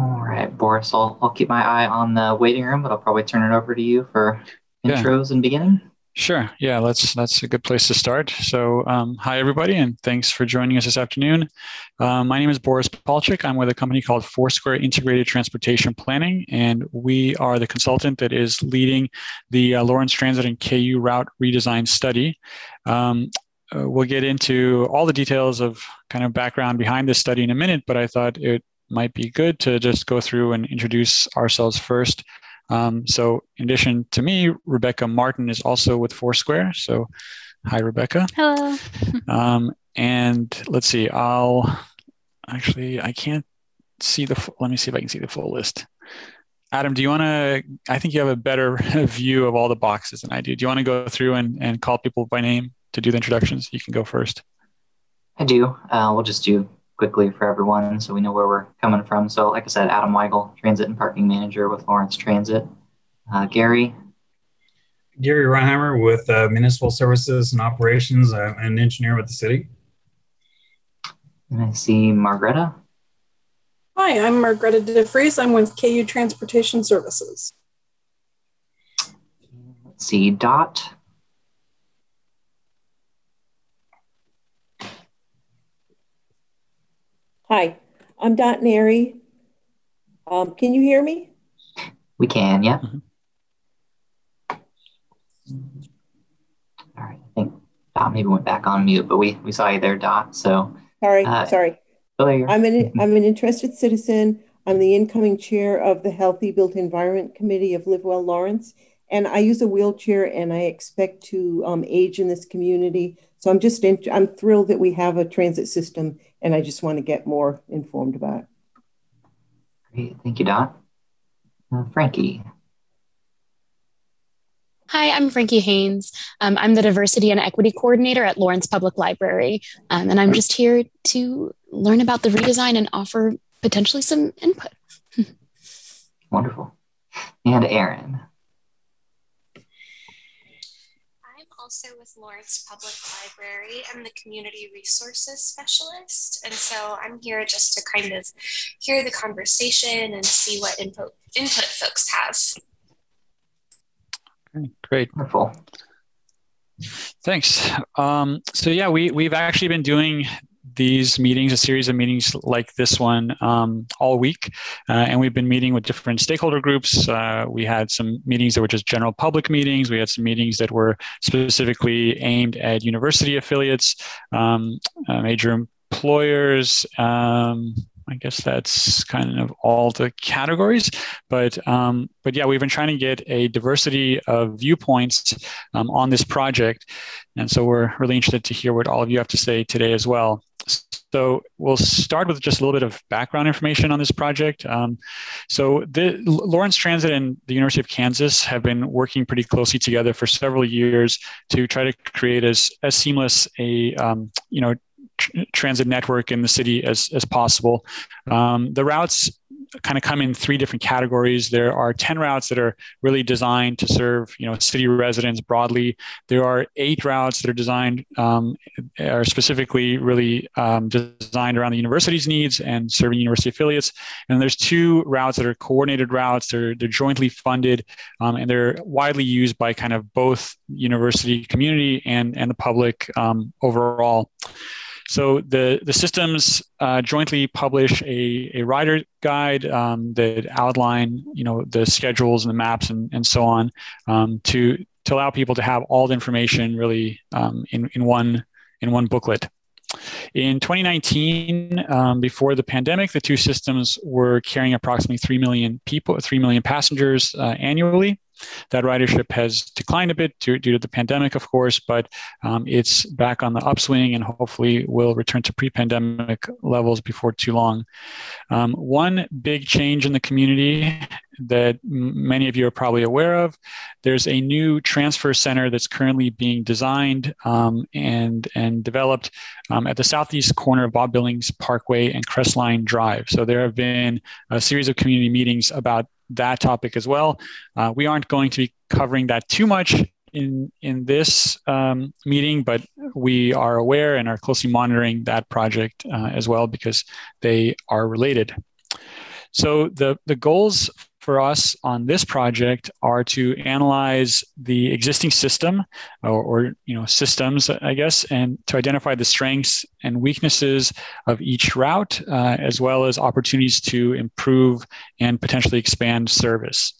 All right, Boris, I'll, I'll keep my eye on the waiting room, but I'll probably turn it over to you for intros yeah. and beginning. Sure. Yeah, that's that's a good place to start. So, um, hi everybody, and thanks for joining us this afternoon. Uh, my name is Boris Palchik. I'm with a company called Foursquare Integrated Transportation Planning, and we are the consultant that is leading the uh, Lawrence Transit and KU route redesign study. Um, uh, we'll get into all the details of kind of background behind this study in a minute, but I thought it might be good to just go through and introduce ourselves first. Um, so in addition to me, Rebecca Martin is also with Foursquare. So hi, Rebecca. Hello. um, and let's see, I'll actually, I can't see the, let me see if I can see the full list. Adam, do you want to, I think you have a better view of all the boxes than I do. Do you want to go through and, and call people by name to do the introductions? You can go first. I do. Uh, we'll just do quickly for everyone so we know where we're coming from. So, like I said, Adam Weigel, Transit and Parking Manager with Lawrence Transit. Uh, Gary. Gary Reinheimer with uh, Municipal Services and Operations, uh, an engineer with the city. And I see Margreta. Hi, I'm Margreta DeFries. I'm with KU Transportation Services. Let's see, Dot. Hi, I'm Dot Neri. Um, can you hear me? We can, yeah. Mm-hmm. All right, I think Dot maybe went back on mute, but we, we saw you there, Dot. So sorry, uh, sorry. I'm an I'm an interested citizen. I'm the incoming chair of the Healthy Built Environment Committee of Live Well Lawrence, and I use a wheelchair, and I expect to um, age in this community. So I'm just in, I'm thrilled that we have a transit system and I just want to get more informed about it. Great. Thank you, Don. Uh, Frankie. Hi, I'm Frankie Haynes. Um, I'm the Diversity and Equity Coordinator at Lawrence Public Library, um, and I'm just here to learn about the redesign and offer potentially some input. Wonderful. And Aaron. Also with Lawrence Public Library. I'm the community resources specialist. And so I'm here just to kind of hear the conversation and see what input, input folks have. Okay, great. Wonderful. Thanks. Um, so yeah, we, we've actually been doing these meetings, a series of meetings like this one, um, all week. Uh, and we've been meeting with different stakeholder groups. Uh, we had some meetings that were just general public meetings. We had some meetings that were specifically aimed at university affiliates, um, uh, major employers. Um, I guess that's kind of all the categories, but um, but yeah, we've been trying to get a diversity of viewpoints um, on this project, and so we're really interested to hear what all of you have to say today as well. So we'll start with just a little bit of background information on this project. Um, so the Lawrence Transit and the University of Kansas have been working pretty closely together for several years to try to create as, as seamless a um, you know tr- transit network in the city as, as possible. Um, the routes kind of come in three different categories. There are 10 routes that are really designed to serve, you know, city residents broadly. There are eight routes that are designed, um, are specifically really um, designed around the university's needs and serving university affiliates. And there's two routes that are coordinated routes. They're, they're jointly funded um, and they're widely used by kind of both university community and, and the public um, overall. So the, the systems uh, jointly publish a, a rider guide um, that outline, you know, the schedules and the maps and, and so on um, to, to allow people to have all the information really um, in, in, one, in one booklet. In 2019, um, before the pandemic, the two systems were carrying approximately 3 million people, 3 million passengers uh, annually. That ridership has declined a bit due, due to the pandemic, of course, but um, it's back on the upswing and hopefully will return to pre pandemic levels before too long. Um, one big change in the community that many of you are probably aware of. There's a new transfer center that's currently being designed um, and, and developed um, at the southeast corner of Bob Billings Parkway and Crestline Drive. So there have been a series of community meetings about that topic as well. Uh, we aren't going to be covering that too much in in this um, meeting, but we are aware and are closely monitoring that project uh, as well because they are related. So the, the goals for us on this project are to analyze the existing system or, or, you know systems i guess and to identify the strengths and weaknesses of each route uh, as well as opportunities to improve and potentially expand service.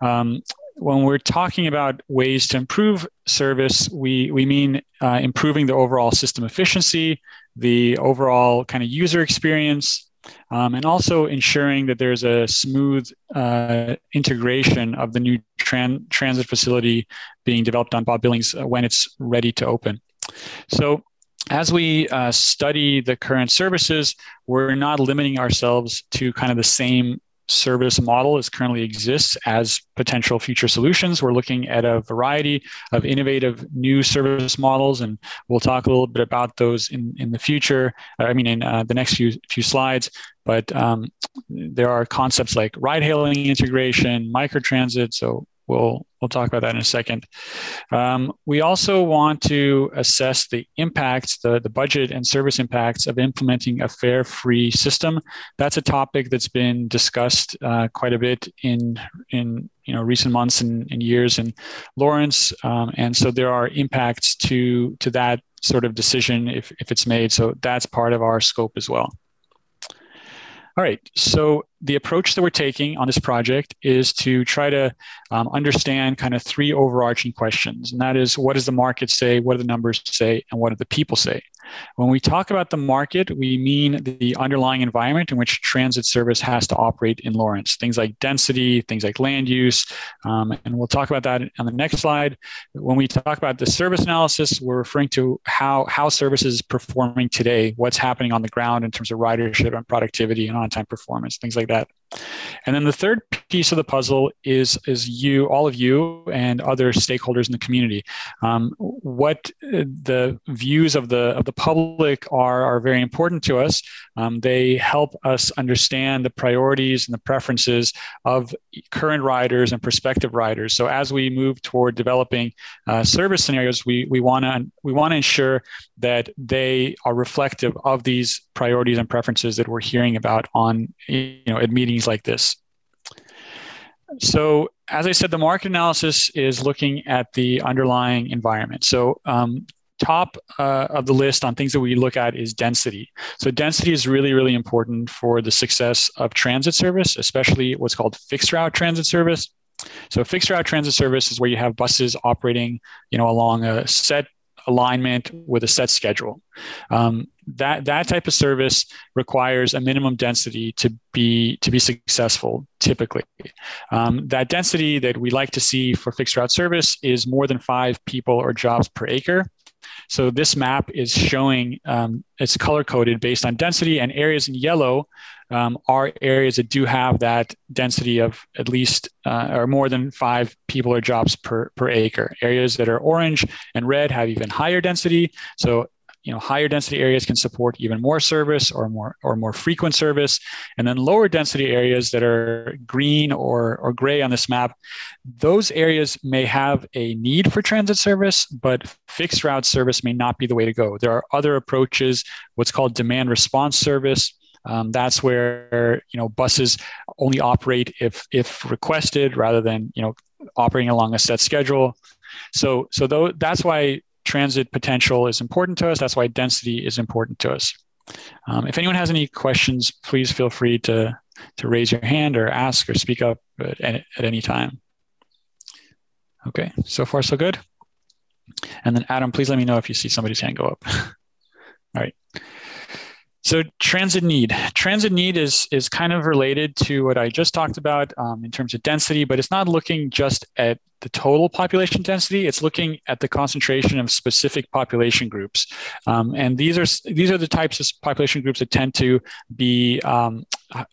Um, when we're talking about ways to improve service, we, we mean uh, improving the overall system efficiency, the overall kind of user experience, um, and also ensuring that there's a smooth uh, integration of the new tran- transit facility being developed on Bob Billings uh, when it's ready to open. So as we uh, study the current services, we're not limiting ourselves to kind of the same service model as currently exists as potential future solutions. We're looking at a variety of innovative new service models, and we'll talk a little bit about those in, in the future. I mean, in uh, the next few few slides. But um, there are concepts like ride-hailing integration, microtransit. So we'll we'll talk about that in a second. Um, we also want to assess the impacts, the, the budget and service impacts of implementing a fare free system. That's a topic that's been discussed uh, quite a bit in, in you know, recent months and, and years in Lawrence. Um, and so there are impacts to, to that sort of decision if, if it's made. So that's part of our scope as well. All right, so the approach that we're taking on this project is to try to um, understand kind of three overarching questions. And that is what does the market say? What do the numbers say? And what do the people say? When we talk about the market, we mean the underlying environment in which transit service has to operate in Lawrence. Things like density, things like land use. Um, and we'll talk about that on the next slide. When we talk about the service analysis, we're referring to how, how service is performing today, what's happening on the ground in terms of ridership and productivity and on time performance, things like that. And then the third piece of the puzzle is is you, all of you, and other stakeholders in the community. Um, what uh, the views of the of the public are are very important to us. Um, they help us understand the priorities and the preferences of current riders and prospective riders. So as we move toward developing uh, service scenarios, we we want to we want to ensure that they are reflective of these priorities and preferences that we're hearing about on you know at meetings like this. So as I said, the market analysis is looking at the underlying environment. So um, top uh, of the list on things that we look at is density. So density is really, really important for the success of transit service, especially what's called fixed route transit service. So fixed route transit service is where you have buses operating, you know, along a set alignment with a set schedule. Um, that that type of service requires a minimum density to be to be successful. Typically, um, that density that we like to see for fixed route service is more than five people or jobs per acre. So this map is showing um, it's color coded based on density, and areas in yellow um, are areas that do have that density of at least uh, or more than five people or jobs per, per acre. Areas that are orange and red have even higher density. So you know higher density areas can support even more service or more or more frequent service and then lower density areas that are green or or gray on this map those areas may have a need for transit service but fixed route service may not be the way to go there are other approaches what's called demand response service um, that's where you know buses only operate if if requested rather than you know operating along a set schedule. So so though that's why transit potential is important to us. That's why density is important to us. Um, if anyone has any questions, please feel free to to raise your hand or ask or speak up at, at any time. Okay, so far so good. And then Adam, please let me know if you see somebody's hand go up. All right. So transit need. Transit need is is kind of related to what I just talked about um, in terms of density, but it's not looking just at the total population density. It's looking at the concentration of specific population groups, um, and these are these are the types of population groups that tend to be um, uh,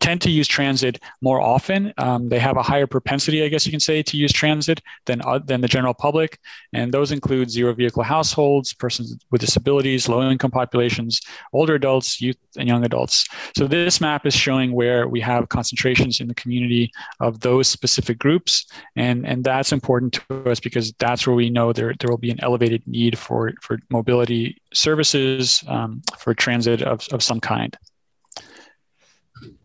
tend to use transit more often. Um, they have a higher propensity, I guess you can say, to use transit than uh, than the general public, and those include zero vehicle households, persons with disabilities, low income populations, older adults, youth, and young adults. So this map is showing where we have concentrations in the community of those specific groups, and and and that's important to us because that's where we know there there will be an elevated need for for mobility services um, for transit of, of some kind.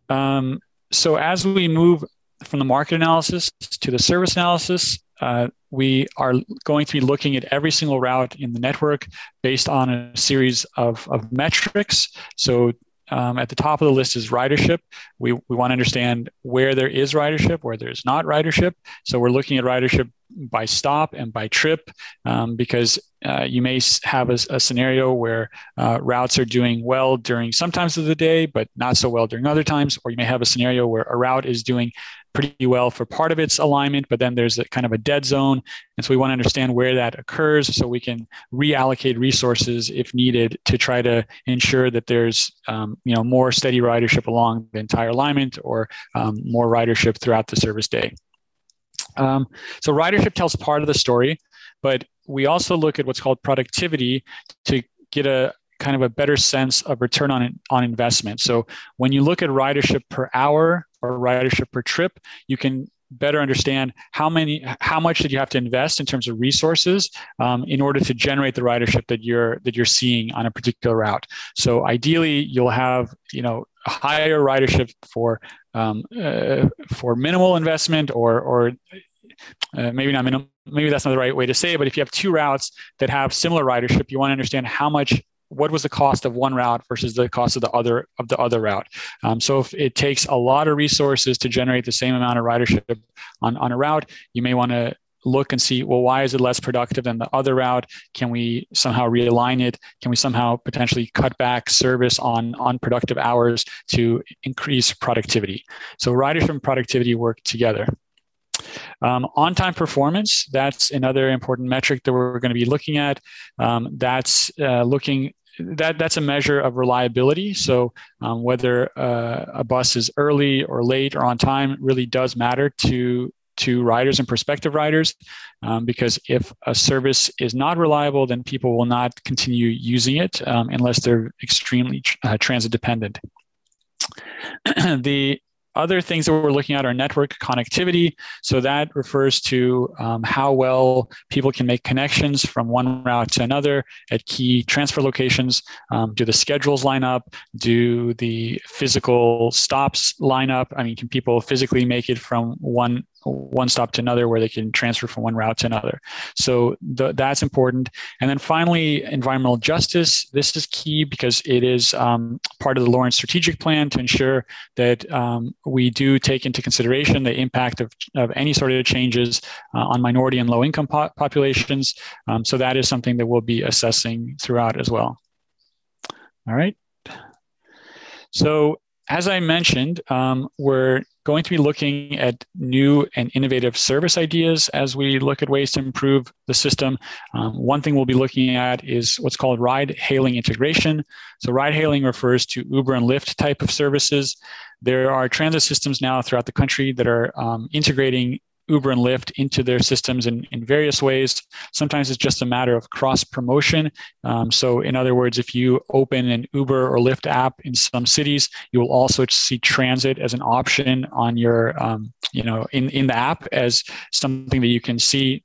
Um, so as we move from the market analysis to the service analysis, uh, we are going to be looking at every single route in the network based on a series of, of metrics. So um, at the top of the list is ridership. We, we want to understand where there is ridership, where there's not ridership. So we're looking at ridership by stop and by trip um, because uh, you may have a, a scenario where uh, routes are doing well during some times of the day, but not so well during other times. Or you may have a scenario where a route is doing pretty well for part of its alignment, but then there's a kind of a dead zone. And so we want to understand where that occurs so we can reallocate resources if needed to try to ensure that there's um, you know more steady ridership along the entire alignment or um, more ridership throughout the service day. Um, so ridership tells part of the story, but we also look at what's called productivity to get a kind of a better sense of return on, on investment. So when you look at ridership per hour or ridership per trip, you can better understand how many how much did you have to invest in terms of resources um, in order to generate the ridership that you're that you're seeing on a particular route so ideally you'll have you know higher ridership for um, uh, for minimal investment or or uh, maybe not minimum maybe that's not the right way to say it but if you have two routes that have similar ridership you want to understand how much what was the cost of one route versus the cost of the other of the other route. Um, so if it takes a lot of resources to generate the same amount of ridership on, on a route, you may want to look and see, well, why is it less productive than the other route? Can we somehow realign it? Can we somehow potentially cut back service on unproductive hours to increase productivity? So ridership and productivity work together. Um, on time performance, that's another important metric that we're going to be looking at. Um, that's uh, looking that that's a measure of reliability. So um, whether uh, a bus is early or late or on time really does matter to to riders and prospective riders, um, because if a service is not reliable, then people will not continue using it um, unless they're extremely uh, transit dependent. the other things that we're looking at are network connectivity. So that refers to um, how well people can make connections from one route to another at key transfer locations. Um, do the schedules line up? Do the physical stops line up? I mean, can people physically make it from one one stop to another where they can transfer from one route to another. So that's important. And then finally, environmental justice. This is key because it is um, part of the Lawrence strategic plan to ensure that um, we do take into consideration the impact of, of any sort of changes uh, on minority and low income po- populations. Um, so that is something that we'll be assessing throughout as well. All right. So as I mentioned, um, we're going to be looking at new and innovative service ideas as we look at ways to improve the system. Um, one thing we'll be looking at is what's called ride hailing integration. So, ride hailing refers to Uber and Lyft type of services. There are transit systems now throughout the country that are um, integrating Uber and Lyft into their systems in, in various ways. Sometimes it's just a matter of cross promotion. Um, so, in other words, if you open an Uber or Lyft app in some cities, you will also see transit as an option on your, um, you know, in, in the app as something that you can see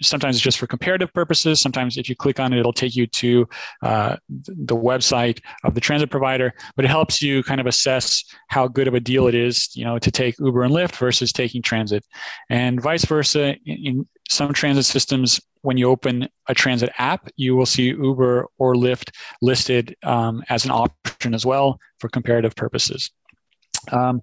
sometimes it's just for comparative purposes. Sometimes if you click on it, it'll take you to uh, the website of the transit provider, but it helps you kind of assess how good of a deal it is, you know, to take Uber and Lyft versus taking transit and vice versa. In, in some transit systems, when you open a transit app, you will see Uber or Lyft listed um, as an option as well for comparative purposes. Um,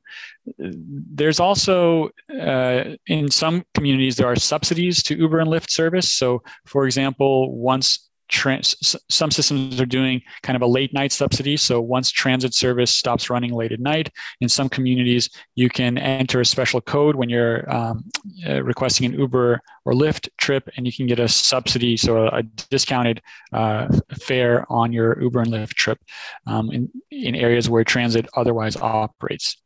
there's also uh, in some communities there are subsidies to Uber and Lyft service. So, for example, once trans- some systems are doing kind of a late night subsidy. So once transit service stops running late at night, in some communities, you can enter a special code when you're um, uh, requesting an Uber or Lyft trip, and you can get a subsidy, so a, a discounted uh, fare on your Uber and Lyft trip um, in, in areas where transit otherwise operates.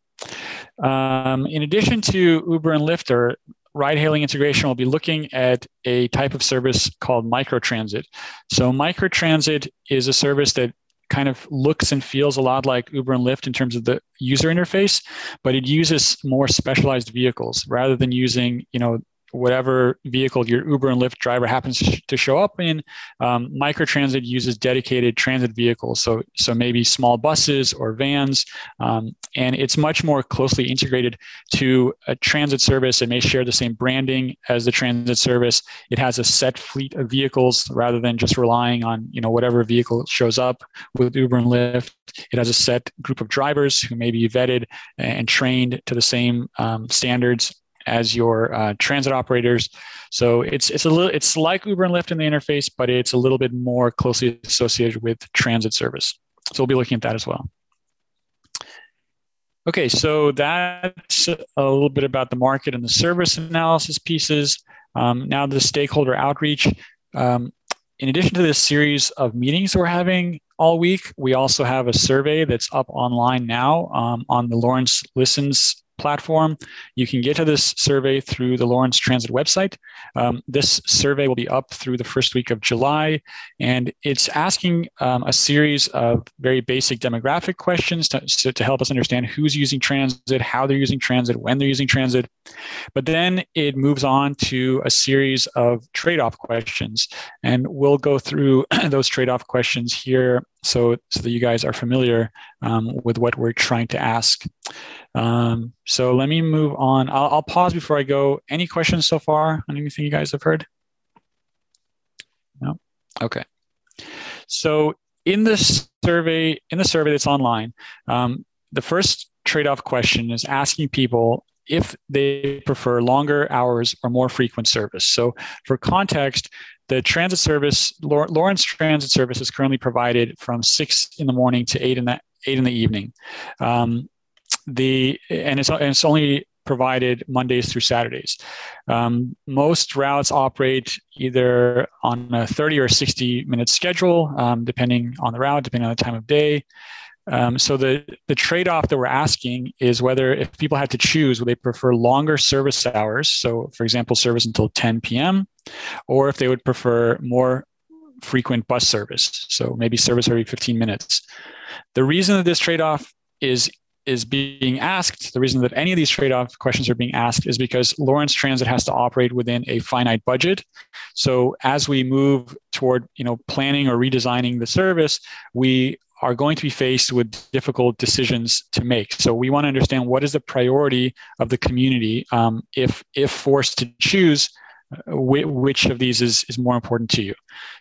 Um, in addition to Uber and Lyft, or ride hailing integration will be looking at a type of service called microtransit. So, microtransit is a service that kind of looks and feels a lot like Uber and Lyft in terms of the user interface, but it uses more specialized vehicles rather than using, you know, whatever vehicle your Uber and Lyft driver happens to show up in. Um, microtransit uses dedicated transit vehicles, so so maybe small buses or vans, um, and it's much more closely integrated to a transit service. It may share the same branding as the transit service. It has a set fleet of vehicles rather than just relying on you know whatever vehicle shows up with Uber and Lyft. It has a set group of drivers who may be vetted and trained to the same um, standards as your uh, transit operators. So it's it's a little it's like Uber and Lyft in the interface, but it's a little bit more closely associated with transit service. So we'll be looking at that as well. Okay, so that's a little bit about the market and the service analysis pieces. Um, now the stakeholder outreach. Um, in addition to this series of meetings we're having all week, we also have a survey that's up online now um, on the Lawrence Listens platform. You can get to this survey through the Lawrence Transit website. Um, this survey will be up through the first week of July, and it's asking um, a series of very basic demographic questions to, to, help us understand who's using transit, how they're using transit, when they're using transit. But then it moves on to a series of trade off questions, and we'll go through those trade off questions here so, so that you guys are familiar um, with what we're trying to ask. Um, so let me move on. I'll, I'll, pause before I go. Any questions so far on anything you guys have heard? No. Okay. So in this survey, in the survey that's online, um, the first trade-off question is asking people if they prefer longer hours or more frequent service. So for context, the transit service, Lawrence Transit Service is currently provided from six in the morning to eight in the eight in the evening. Um, the and it's and it's only provided Mondays through Saturdays. Um, most routes operate either on a 30 or 60 minute schedule, um, depending on the route, depending on the time of day. Um, so the, the trade-off that we're asking is whether if people had to choose, would they prefer longer service hours? So for example, service until 10 p.m., or if they would prefer more frequent bus service. So maybe service every 15 minutes. The reason that this trade-off is is being asked, the reason that any of these trade-off questions are being asked is because Lawrence Transit has to operate within a finite budget. So as we move toward, you know, planning or redesigning the service, we are going to be faced with difficult decisions to make. So we want to understand what is the priority of the community um, if if forced to choose which of these is, is more important to you.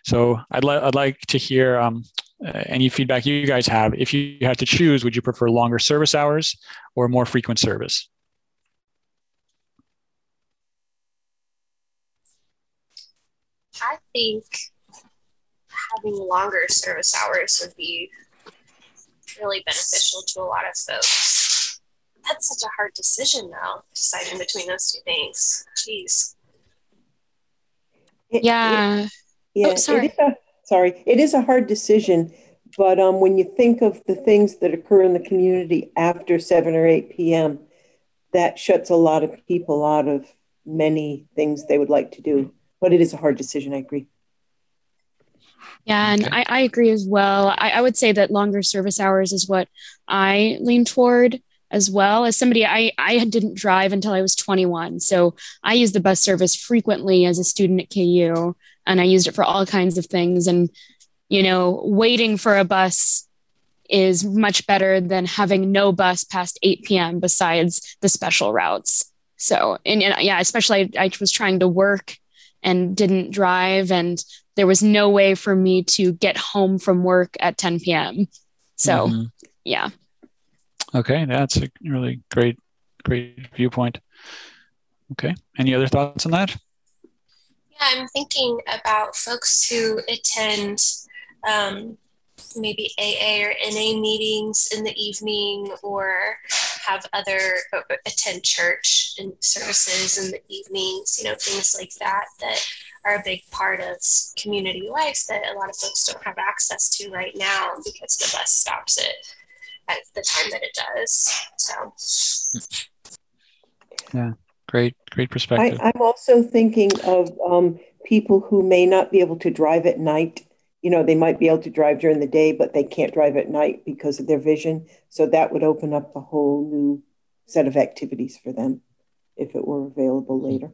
So I'd, li- I'd like to hear um, any feedback you guys have. If you had to choose, would you prefer longer service hours or more frequent service? I think having longer service hours would be really beneficial to a lot of folks. That's such a hard decision, though, deciding between those two things. Jeez. Yeah. It, yeah. Oh, sorry. It a, sorry. It is a hard decision, but um, when you think of the things that occur in the community after 7 or 8 p.m., that shuts a lot of people out of many things they would like to do. But it is a hard decision, I agree. Yeah, and okay. I, I, agree as well. I, I, would say that longer service hours is what I lean toward as well. As somebody, I, I didn't drive until I was 21. So I used the bus service frequently as a student at KU, and I used it for all kinds of things. And, you know, waiting for a bus is much better than having no bus past 8 p.m. besides the special routes. So, and, and yeah, especially I, I was trying to work and didn't drive and there was no way for me to get home from work at 10 p.m. So, mm-hmm. yeah. Okay, that's a really great, great viewpoint. Okay, any other thoughts on that? Yeah, I'm thinking about folks who attend um, maybe AA or NA meetings in the evening or have other attend church and services in the evenings, you know, things like that that are a big part of community life that a lot of folks don't have access to right now because the bus stops it at the time that it does. So, yeah, great, great perspective. I, am also thinking of um, people who may not be able to drive at night. You know, they might be able to drive during the day, but they can't drive at night because of their vision. So that would open up a whole new set of activities for them if it were available later.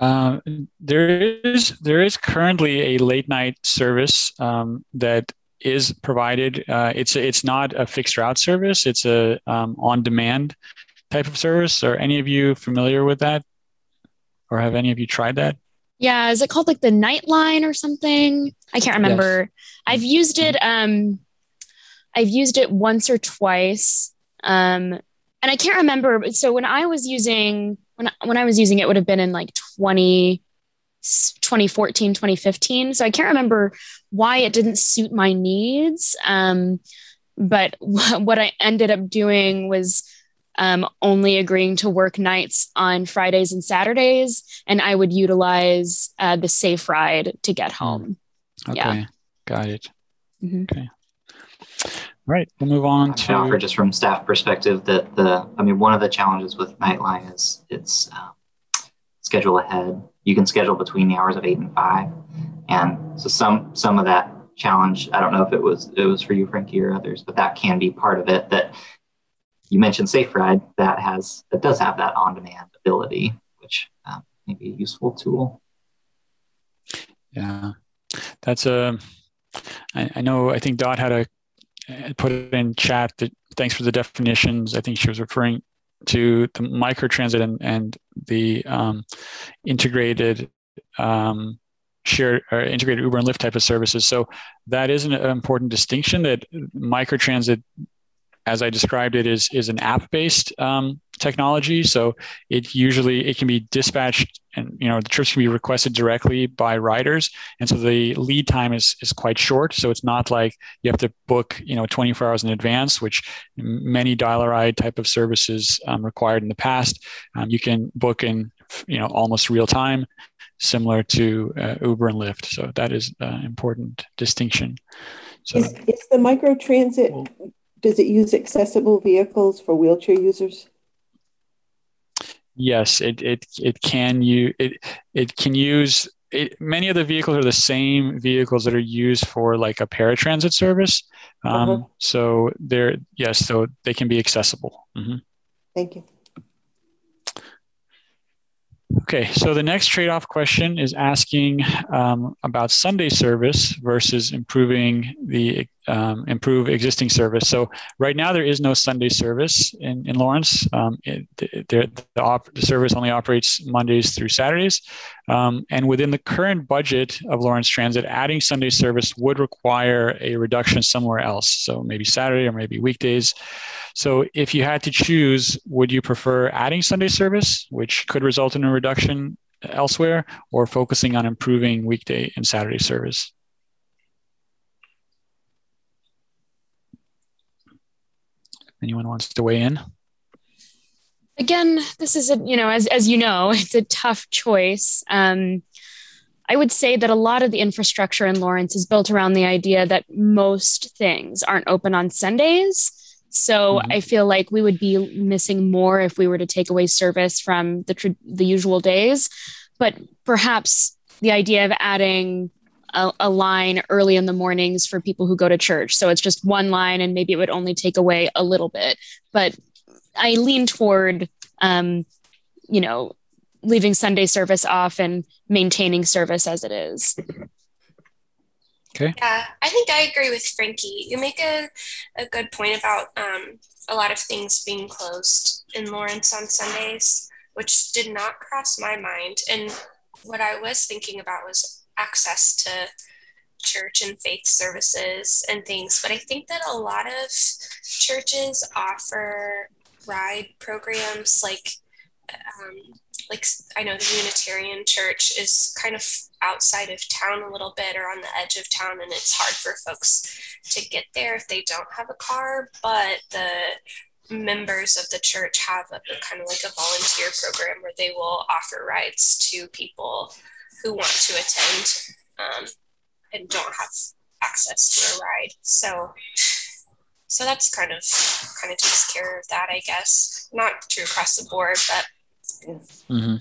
Uh, there is there is currently a late night service um, that is provided. Uh, it's it's not a fixed route service. It's a um, on demand type of service. Are any of you familiar with that, or have any of you tried that? Yeah, is it called like the Nightline or something? I can't remember. Yes. I've used it. Um, I've used it once or twice, um, and I can't remember. So when I was using when when I was using it, would have been in like 20, 2014, 2015. So I can't remember why it didn't suit my needs. Um, but what I ended up doing was um, only agreeing to work nights on Fridays and Saturdays, and I would utilize uh, the safe ride to get hmm. home. Okay, yeah. got it. Mm-hmm. Okay. All right, we'll move on to. offer just from staff perspective that the, I mean, one of the challenges with Nightline is it's um, schedule ahead. You can schedule between the hours of eight and five, and so some some of that challenge. I don't know if it was it was for you, Frankie, or others, but that can be part of it. That you mentioned Safe Ride that has that does have that on demand ability, which um, may be a useful tool. Yeah, that's a. I, I know. I think Dot had a put it in chat that thanks for the definitions. I think she was referring to the microtransit and, and the um, integrated um, shared or integrated Uber and Lyft type of services. So that is an important distinction that microtransit as I described it, is is an app-based um, technology. So it usually it can be dispatched, and you know the trips can be requested directly by riders, and so the lead time is is quite short. So it's not like you have to book you know 24 hours in advance, which many dial-a-ride type of services um, required in the past. Um, you can book in you know almost real time similar to uh, Uber and Lyft. So that is an important distinction. So, is, is the microtransit does it use accessible vehicles for wheelchair users? Yes, it it it can you it it can use it, many of the vehicles are the same vehicles that are used for like a paratransit service. Um, uh-huh. So they're yes, so they can be accessible. Mm-hmm. Thank you. Okay, so the next trade-off question is asking um, about Sunday service versus improving the um, improve existing service. So right now there is no Sunday service in, in Lawrence. Um, it, the, the, op- the, service only operates Mondays through Saturdays. Um, and within the current budget of Lawrence Transit, adding Sunday service would require a reduction somewhere else. So maybe Saturday or maybe weekdays. So if you had to choose, would you prefer adding Sunday service, which could result in a reduction elsewhere, or focusing on improving weekday and Saturday service? Anyone wants to weigh in? Again, this is a you know as as you know, it's a tough choice. Um, I would say that a lot of the infrastructure in Lawrence is built around the idea that most things aren't open on Sundays. So mm-hmm. I feel like we would be missing more if we were to take away service from the the usual days. But perhaps the idea of adding a, a, line early in the mornings for people who go to church. So it's just one line, and maybe it would only take away a little bit. But I lean toward, um, you know, leaving Sunday service off and maintaining service as it is. Okay. Yeah, I think I agree with Frankie. You make a, a good point about um, a lot of things being closed in Lawrence on Sundays, which did not cross my mind. And what I was thinking about was access to church and faith services and things. But I think that a lot of churches offer ride programs like um, like I know the Unitarian Church is kind of outside of town a little bit or on the edge of town, and it's hard for folks to get there if they don't have a car. But the members of the church have a, kind of like a volunteer program where they will offer rides to people who want to attend um, and don't have access to a ride. So, so that's kind of kind of takes care of that, I guess. Not true across the board, but. Mm-hmm.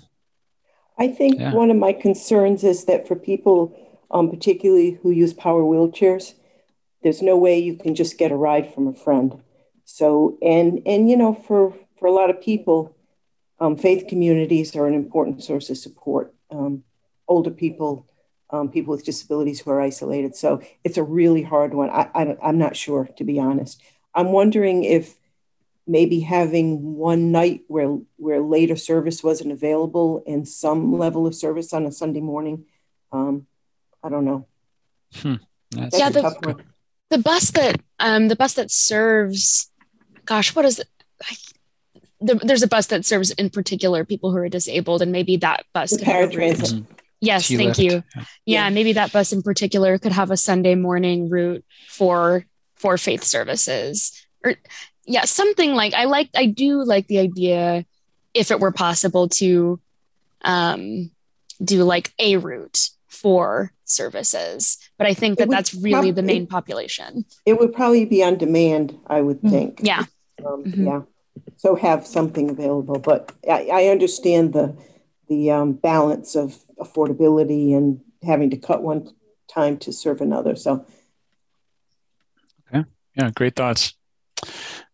I think yeah. one of my concerns is that for people, um, particularly who use power wheelchairs, there's no way you can just get a ride from a friend. So, and and you know, for for a lot of people, um, faith communities are an important source of support um, older people, um, people with disabilities who are isolated. So it's a really hard one. I, I, I'm not sure, to be honest. I'm wondering if maybe having one night where where later service wasn't available and some level of service on a Sunday morning. Um, I don't know. Hmm. yeah, the, the bus that um, the bus that serves, gosh, what is it? I, the, there's a bus that serves in particular people who are disabled, and maybe that bus the paratransit. Yes, T-lift. thank you. Yeah. yeah, maybe that bus in particular could have a Sunday morning route for for faith services, or yeah, something like I like. I do like the idea, if it were possible to, um, do like a route for services. But I think that that's really prob- the main it, population. It would probably be on demand, I would mm-hmm. think. Yeah. Um, mm-hmm. Yeah. So have something available, but I, I understand the the um, balance of affordability and having to cut one time to serve another. So. Okay. Yeah. Great thoughts.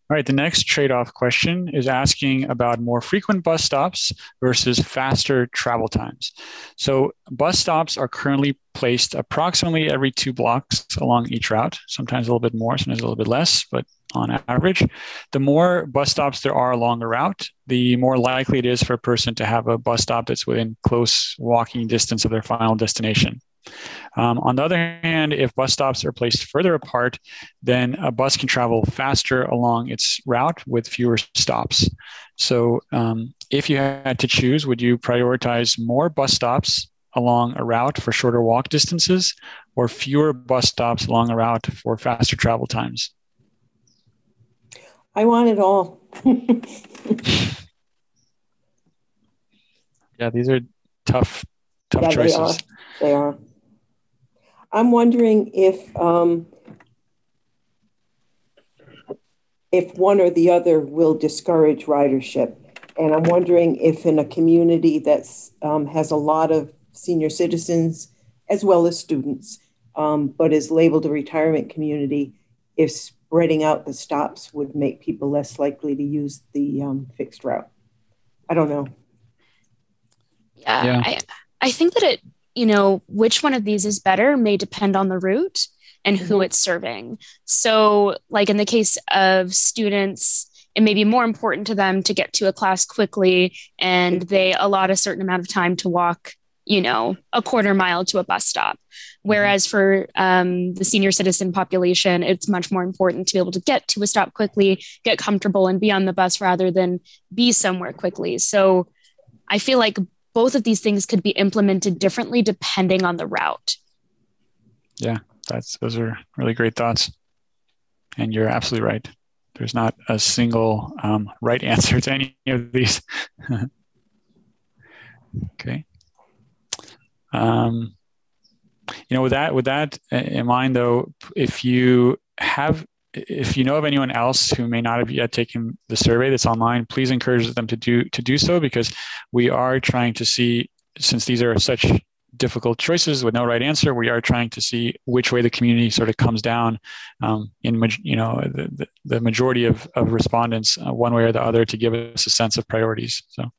All right, the next trade off question is asking about more frequent bus stops versus faster travel times. So, bus stops are currently placed approximately every two blocks along each route, sometimes a little bit more, sometimes a little bit less, but on average. The more bus stops there are along a route, the more likely it is for a person to have a bus stop that's within close walking distance of their final destination. Um, on the other hand, if bus stops are placed further apart, then a bus can travel faster along its route with fewer stops. So, um, if you had to choose, would you prioritize more bus stops along a route for shorter walk distances or fewer bus stops along a route for faster travel times? I want it all. yeah, these are tough, tough yeah, choices. They are. They are. I'm wondering if um, if one or the other will discourage ridership, and I'm wondering if in a community that um, has a lot of senior citizens as well as students, um, but is labeled a retirement community, if spreading out the stops would make people less likely to use the um, fixed route. I don't know. Yeah, yeah. I, I think that it you know, which one of these is better may depend on the route and who mm-hmm. it's serving. So, like in the case of students, it may be more important to them to get to a class quickly and mm-hmm. they allot a certain amount of time to walk, you know, a quarter mile to a bus stop. Whereas for um, the senior citizen population, it's much more important to be able to get to a stop quickly, get comfortable, and be on the bus rather than be somewhere quickly. So, I feel like both of these things could be implemented differently depending on the route. Yeah, that's those are really great thoughts. And you're absolutely right. There's not a single um, right answer to any of these. okay. Um, you know, with that with that in mind, though, if you have if you know of anyone else who may not have yet taken the survey that's online, please encourage them to do to do so because we are trying to see since these are such difficult choices with no right answer, we are trying to see which way the community sort of comes down um, in you know the, the majority of, of respondents uh, one way or the other to give us a sense of priorities. So,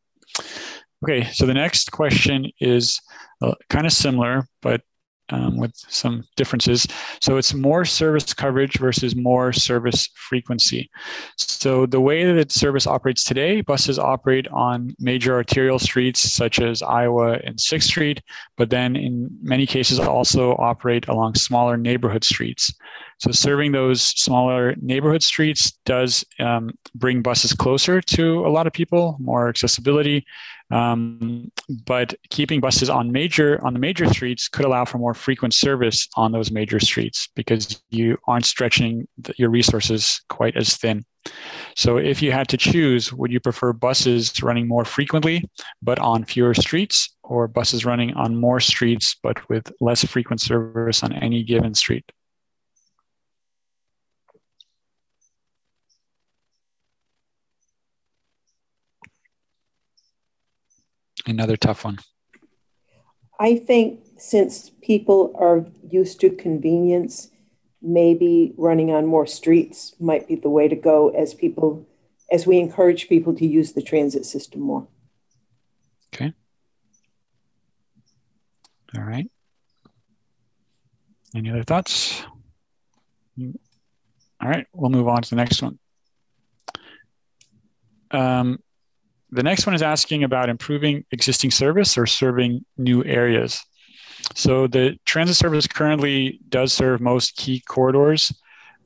okay, so the next question is uh, kind of similar, but um, with some differences. So it's more service coverage versus more service frequency. So the way that service operates today, buses operate on major arterial streets such as Iowa and 6th Street, but then in many cases also operate along smaller neighborhood streets. So serving those smaller neighborhood streets does um, bring buses closer to a lot of people, more accessibility, um, but keeping buses on major on the major streets could allow for more frequent service on those major streets because you aren't stretching the, your resources quite as thin. So if you had to choose, would you prefer buses running more frequently but on fewer streets, or buses running on more streets but with less frequent service on any given street? Another tough one. I think since people are used to convenience, maybe running on more streets might be the way to go as people as we encourage people to use the transit system more. Okay. All right. Any other thoughts? All right, we'll move on to the next one. Um, the next one is asking about improving existing service or serving new areas. So the transit service currently does serve most key corridors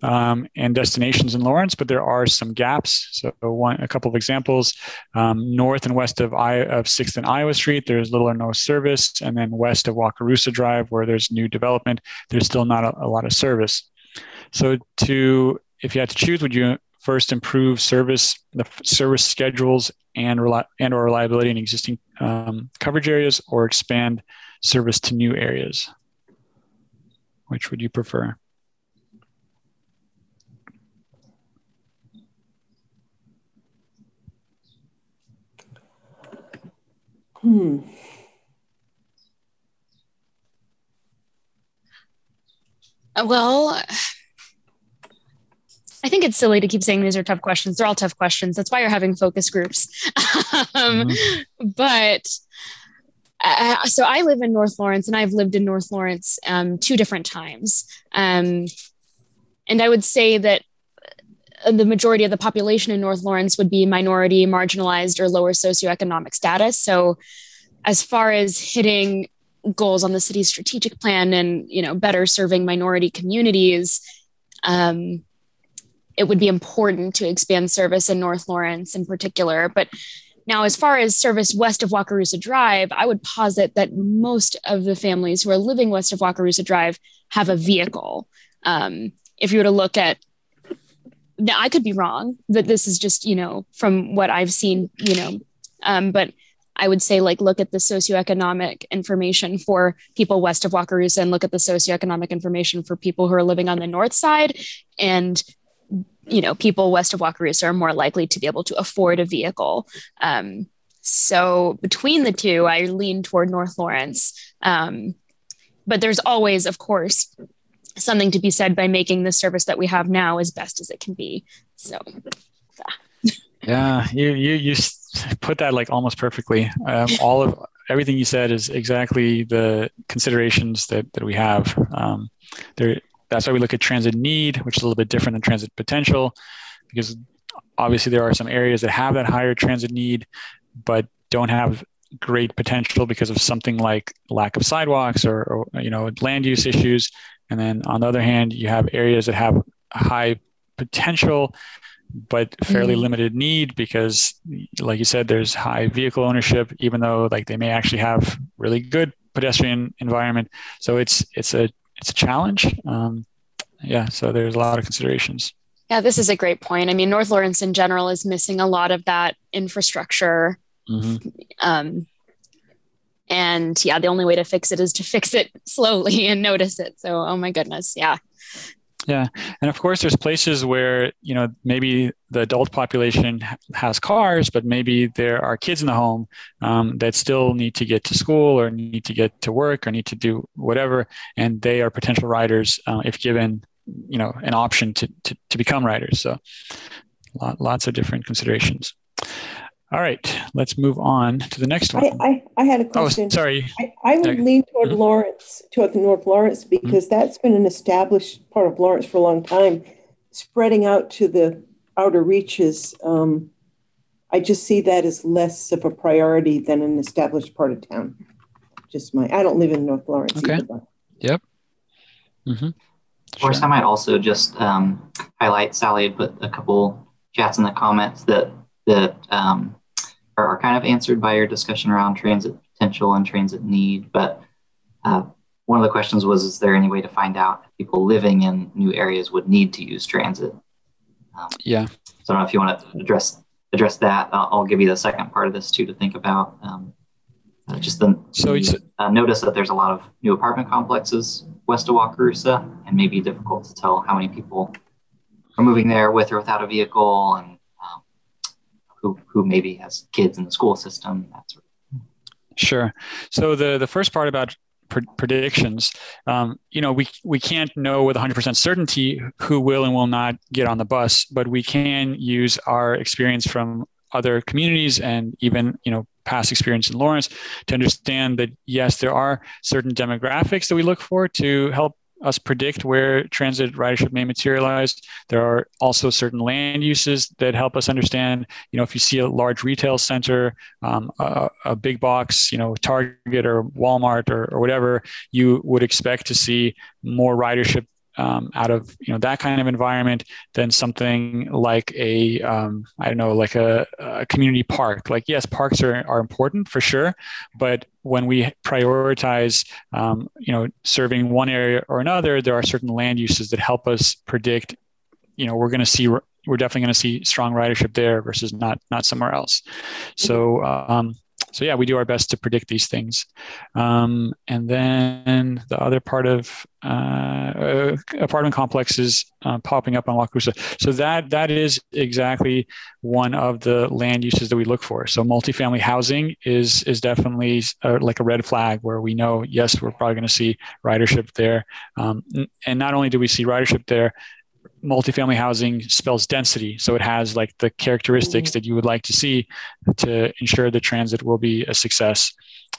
um, and destinations in Lawrence, but there are some gaps. So one, a couple of examples: um, north and west of, I, of Sixth and Iowa Street, there's little or no service, and then west of Wakarusa Drive, where there's new development, there's still not a, a lot of service. So to if you had to choose, would you first improve service, the service schedules and, and or reliability in existing um, coverage areas, or expand service to new areas? Which would you prefer? Hmm. Well, I think it's silly to keep saying these are tough questions. They're all tough questions. That's why you're having focus groups. um, mm-hmm. But uh, so I live in North Lawrence and I've lived in North Lawrence um, two different times. Um, and I would say that uh, the majority of the population in North Lawrence would be minority, marginalized, or lower socioeconomic status. So, as far as hitting goals on the city's strategic plan and you know better serving minority communities, um, it would be important to expand service in North Lawrence in particular. But now, as far as service west of Wakarusa Drive, I would posit that most of the families who are living west of Wakarusa Drive have a vehicle. Um, if you were to look at now, I could be wrong that this is just, you know, from what I've seen, you know, um, but I would say like look at the socioeconomic information for people west of Wakarusa and look at the socioeconomic information for people who are living on the north side and you know, people west of Wakarusa are more likely to be able to afford a vehicle. Um, so between the two, I lean toward North Lawrence. Um, but there's always, of course, something to be said by making the service that we have now as best as it can be. So, yeah, you you you put that like almost perfectly. Um, all of everything you said is exactly the considerations that that we have. Um, there that's why we look at transit need, which is a little bit different than transit potential, because obviously there are some areas that have that higher transit need, but don't have great potential because of something like lack of sidewalks or, or you know land use issues. And then on the other hand, you have areas that have high potential but fairly mm-hmm. limited need because like you said there's high vehicle ownership even though like they may actually have really good pedestrian environment so it's it's a it's a challenge. Um, yeah, so there's a lot of considerations. Yeah, this is a great point. I mean, North Lawrence in general is missing a lot of that infrastructure. Mm-hmm. Um, and yeah, the only way to fix it is to fix it slowly and notice it. So, oh my goodness, yeah, yeah, and of course, there's places where you know maybe the adult population has cars, but maybe there are kids in the home um, that still need to get to school or need to get to work or need to do whatever, and they are potential riders uh, if given you know an option to to, to become riders. So, lots of different considerations. All right, let's move on to the next one. I, I, I had a oh, question. Oh, sorry. I, I would lean toward mm-hmm. Lawrence, toward North Lawrence, because mm-hmm. that's been an established part of Lawrence for a long time. Spreading out to the outer reaches, um, I just see that as less of a priority than an established part of town. Just my, I don't live in North Lawrence. Okay. Either, yep. Mm-hmm. Of course, sure. I might also just um, highlight Sally had put a couple chats in the comments that that um, are, are, kind of answered by your discussion around transit potential and transit need. But uh, one of the questions was, is there any way to find out if people living in new areas would need to use transit? Um, yeah. So I don't know if you want to address address that. I'll, I'll give you the second part of this too to think about. Um, uh, just the, so uh, notice that there's a lot of new apartment complexes west of Wakarusa, and maybe difficult to tell how many people are moving there with or without a vehicle, and who who maybe has kids in the school system, that sort of Sure. So the the first part about predictions, um, you know, we we can't know with 100% certainty who will and will not get on the bus, but we can use our experience from other communities and even you know past experience in Lawrence to understand that yes, there are certain demographics that we look for to help us predict where transit ridership may materialize. There are also certain land uses that help us understand, you know, if you see a large retail center, um, a, a, big box, you know, Target or Walmart or, or whatever, you would expect to see more ridership um, out of you know that kind of environment than something like a um, I don't know like a, a, community park. Like yes, parks are, are important for sure, but when we prioritize um, you know serving one area or another, there are certain land uses that help us predict. You know we're going to see we're definitely going to see strong ridership there versus not not somewhere else. So um, so yeah, we do our best to predict these things. Um, and then the other part of uh, apartment complexes uh, popping up on Wakarusa. So that that is exactly one of the land uses that we look for. So multifamily housing is is definitely uh, like a red flag where we know yes, we're probably going to see ridership there. Um, and not only do we see ridership there, multifamily housing spells density. So it has like the characteristics that you would like to see to ensure the transit will be a success.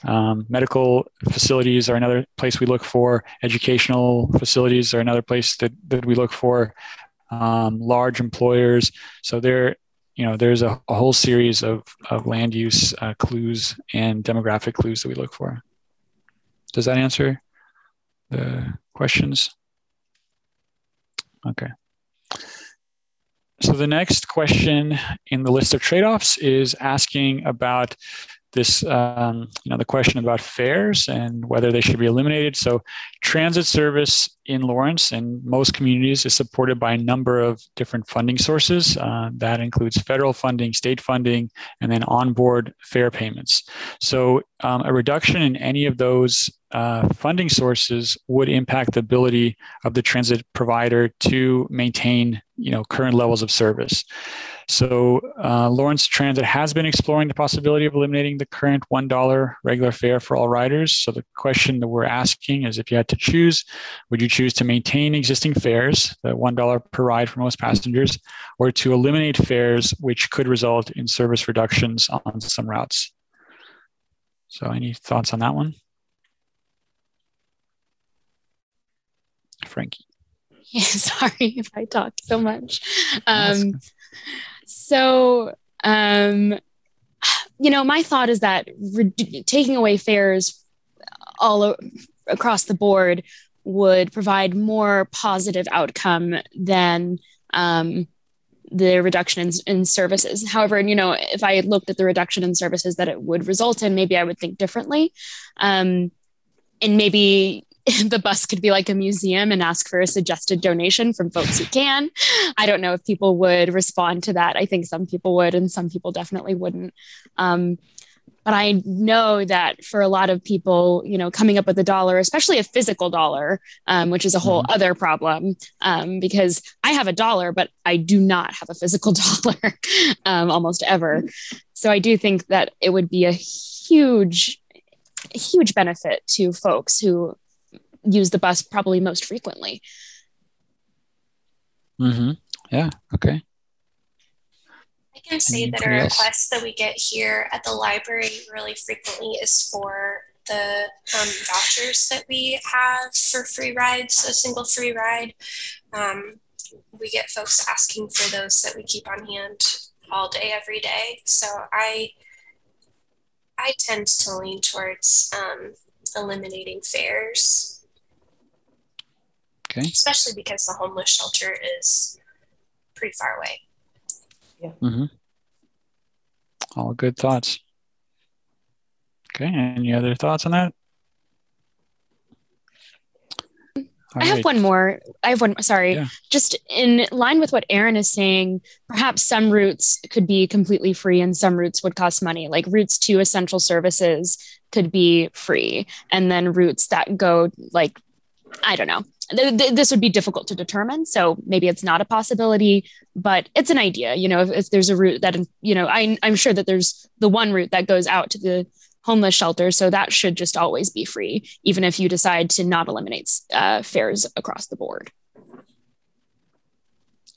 Um, medical facilities are another place we look for. Educational facilities are another place that, that we look for. Um, large employers. So there, you know, there's a, a whole series of, of land use uh, clues and demographic clues that we look for. Does that answer the questions? Okay. So the next question in the list of trade-offs is asking about this, um, you know, the question about fares and whether they should be eliminated. So transit service in Lawrence and most communities is supported by a number of different funding sources. Uh, that includes federal funding, state funding, and then onboard fare payments. So um, a reduction in any of those uh, funding sources would impact the ability of the transit provider to maintain you know current levels of service. So uh, lawrence transit has been exploring the possibility of eliminating the current $1 regular fare for all riders. So the question that we're asking is if you had to choose would you choose to maintain existing fares the $1 per ride for most passengers or to eliminate fares which could result in service reductions on some routes? So any thoughts on that one? Frankie. Yeah, sorry if I talk so much. Um, so, um, you know, my thought is that re- taking away fares all o- across the board would provide more positive outcome than um, the reduction in, in, services. However, you know, if I looked at the reduction in services that it would result in, maybe I would think differently. Um, and maybe the bus could be like a museum and ask for a suggested donation from folks who can. I don't know if people would respond to that. I think some people would, and some people definitely wouldn't. Um, but I know that for a lot of people, you know, coming up with a dollar, especially a physical dollar, um, which is a whole mm-hmm. other problem, um, because I have a dollar, but I do not have a physical dollar um, almost ever. So I do think that it would be a huge, huge benefit to folks who use the bus probably most frequently. Mm-hmm. Yeah. Okay. I can say Anybody that a request that we get here at the library really frequently is for the um, vouchers that we have for free rides, a single free ride. Um, we get folks asking for those that we keep on hand all day, every day. So I, I tend to lean towards um, eliminating fares Okay. Especially because the homeless shelter is pretty far away. Yeah. Mm-hmm. All good thoughts. Okay. Any other thoughts on that? All I have right. one more. I have one. Sorry. Yeah. Just in line with what Aaron is saying, perhaps some routes could be completely free and some routes would cost money. Like routes to essential services could be free. And then routes that go like, I don't know, th- th- this would be difficult to determine. So maybe it's not a possibility, but it's an idea. You know, if, if there's a route that, you know, I, I'm sure that there's the one route that goes out to the homeless shelter. So that should just always be free, even if you decide to not eliminate uh, fares across the board.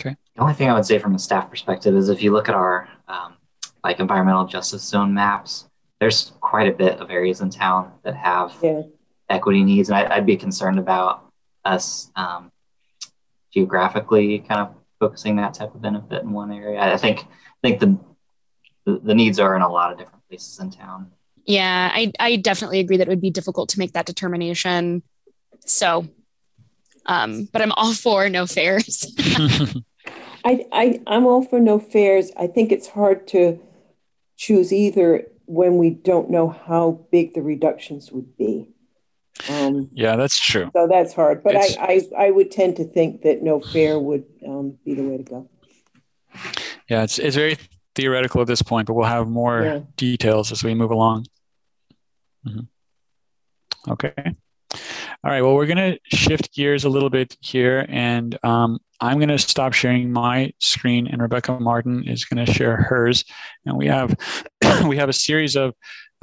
Okay. The only thing I would say from a staff perspective is if you look at our um, like environmental justice zone maps, there's quite a bit of areas in town that have yeah. equity needs, and I, would be concerned about us um, geographically kind of focusing that type of benefit in one area. I think I think the, the the needs are in a lot of different places in town. Yeah, I I definitely agree that it would be difficult to make that determination. So, um, but I'm all for no fares. I, I I'm all for no fares. I think it's hard to choose either when we don't know how big the reductions would be. Um, yeah, that's true. So that's hard, but I, I, I would tend to think that no fare would um, be the way to go. Yeah, it's it's very theoretical at this point, but we'll have more yeah. details as we move along. Mm-hmm. Okay. All right. Well, we're going to shift gears a little bit here, and um, I'm going to stop sharing my screen, and Rebecca Martin is going to share hers. And we have we have a series of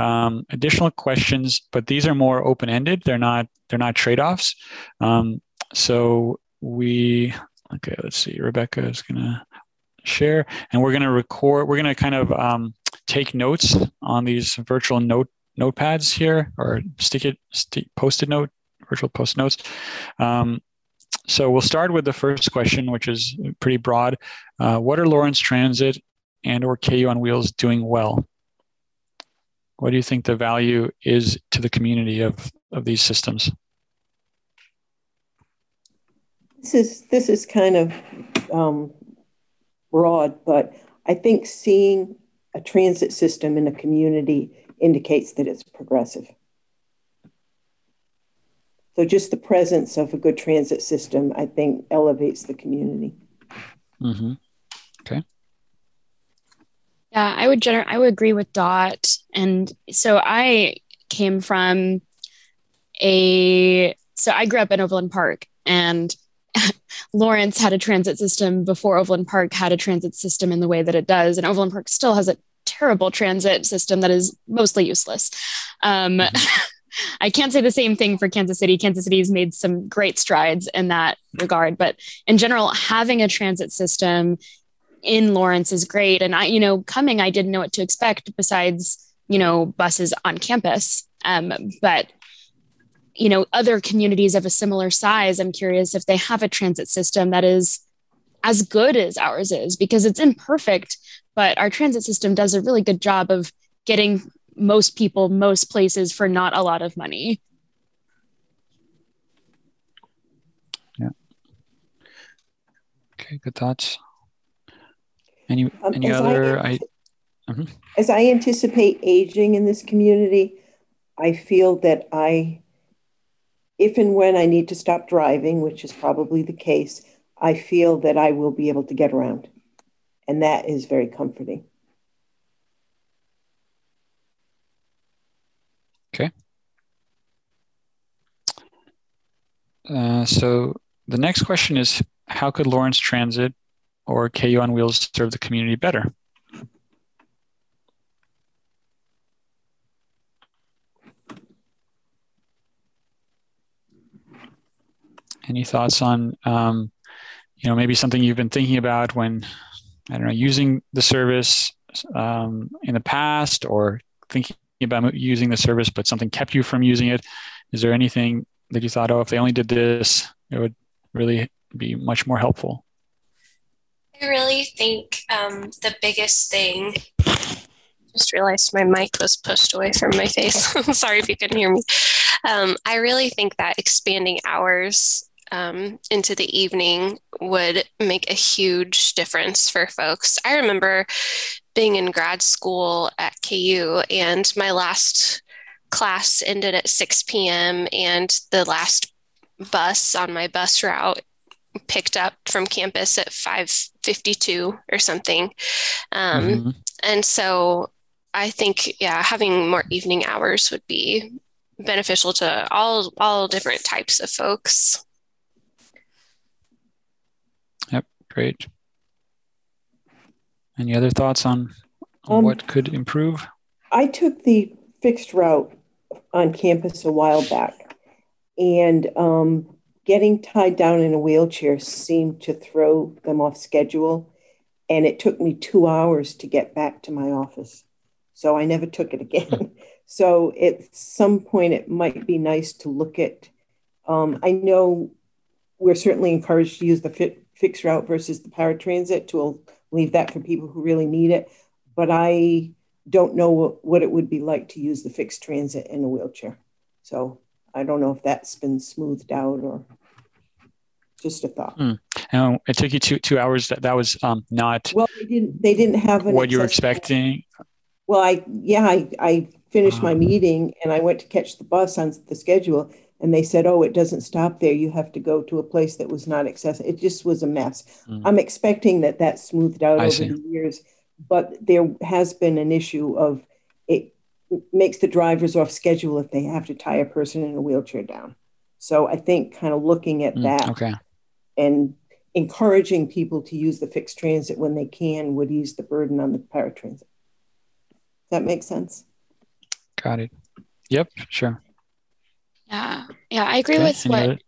um, additional questions, but these are more open-ended. They're not they're not trade-offs. Um, so we okay. Let's see. Rebecca is going to share, and we're going to record. We're going to kind of um, take notes on these virtual note notepads here, or stick it post-it note virtual post notes. Um, so we'll start with the first question, which is pretty broad. Uh, what are Lawrence Transit and or KU on Wheels doing well? What do you think the value is to the community of, of these systems? This is this is kind of um, broad, but I think seeing a transit system in a community indicates that it's progressive. So just the presence of a good transit system, I think, elevates the community. Mm-hmm. Yeah, I would gener- I would agree with Dot, and so I came from a so I grew up in Overland Park, and Lawrence had a transit system before Overland Park had a transit system in the way that it does, and Overland Park still has a terrible transit system that is mostly useless. Um. I can't say the same thing for Kansas City. Kansas City has made some great strides in that regard, but in general, having a transit system in Lawrence is great. And I, you know, coming, I didn't know what to expect besides, you know, buses on campus. Um, but you know, other communities of a similar size, I'm curious if they have a transit system that is as good as ours is because it's imperfect, but our transit system does a really good job of getting most people most places for not a lot of money yeah okay good thoughts any um, any other I, I mm-hmm. as i anticipate aging in this community i feel that i if and when i need to stop driving which is probably the case i feel that i will be able to get around and that is very comforting Okay. Uh, so the next question is, how could Lawrence Transit or KU on Wheels serve the community better? Any thoughts on, um, you know, maybe something you've been thinking about when, I don't know, using the service um, in the past or thinking about using the service, but something kept you from using it? Is there anything that you thought, oh, if they only did this, it would really be much more helpful? I really think um, the biggest thing. Just realized my mic was pushed away from my face. Sorry if you couldn't hear me. Um, I really think that expanding hours um, into the evening would make a huge difference for folks. I remember being in grad school at KU, and my last class ended at 6 p.m., and the last bus on my bus route picked up from campus at 5:52 or something. Um, mm-hmm. And so I think, yeah, having more evening hours would be beneficial to all all different types of folks. Yep, great. Any other thoughts on, on um, what could improve? I took the fixed route on campus a while back, and um, getting tied down in a wheelchair seemed to throw them off schedule. And it took me two hours to get back to my office. So I never took it again. so at some point, it might be nice to look at. Um, I know we're certainly encouraged to use the fit, fixed route versus the paratransit to leave that for people who really need it. But I don't know what, what it would be like to use the fixed transit in a wheelchair. So I don't know if that's been smoothed out or just a thought. Mm. And it took you two two hours. That that was um, not. Well, they didn't. They didn't have what you were expecting. Well, I yeah, I, I finished my ah. meeting and I went to catch the bus on the schedule, and they said, "Oh, it doesn't stop there. You have to go to a place that was not accessible." It just was a mess. Mm. I'm expecting that that smoothed out I over see. the years, but there has been an issue of it makes the drivers off schedule if they have to tie a person in a wheelchair down. So I think kind of looking at mm, that okay. And encouraging people to use the fixed transit when they can would ease the burden on the paratransit. That makes sense. Got it. Yep, sure. Yeah, yeah, I agree okay. with what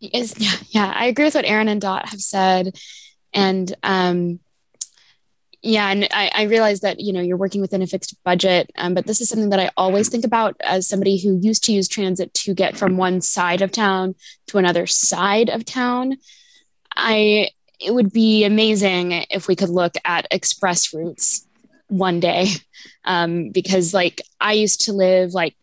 is. Yeah, yeah, I agree with what Aaron and Dot have said, and um, yeah, and I, I realize that you know you're working within a fixed budget, um, but this is something that I always think about as somebody who used to use transit to get from one side of town to another side of town. I it would be amazing if we could look at express routes one day, um, because like I used to live like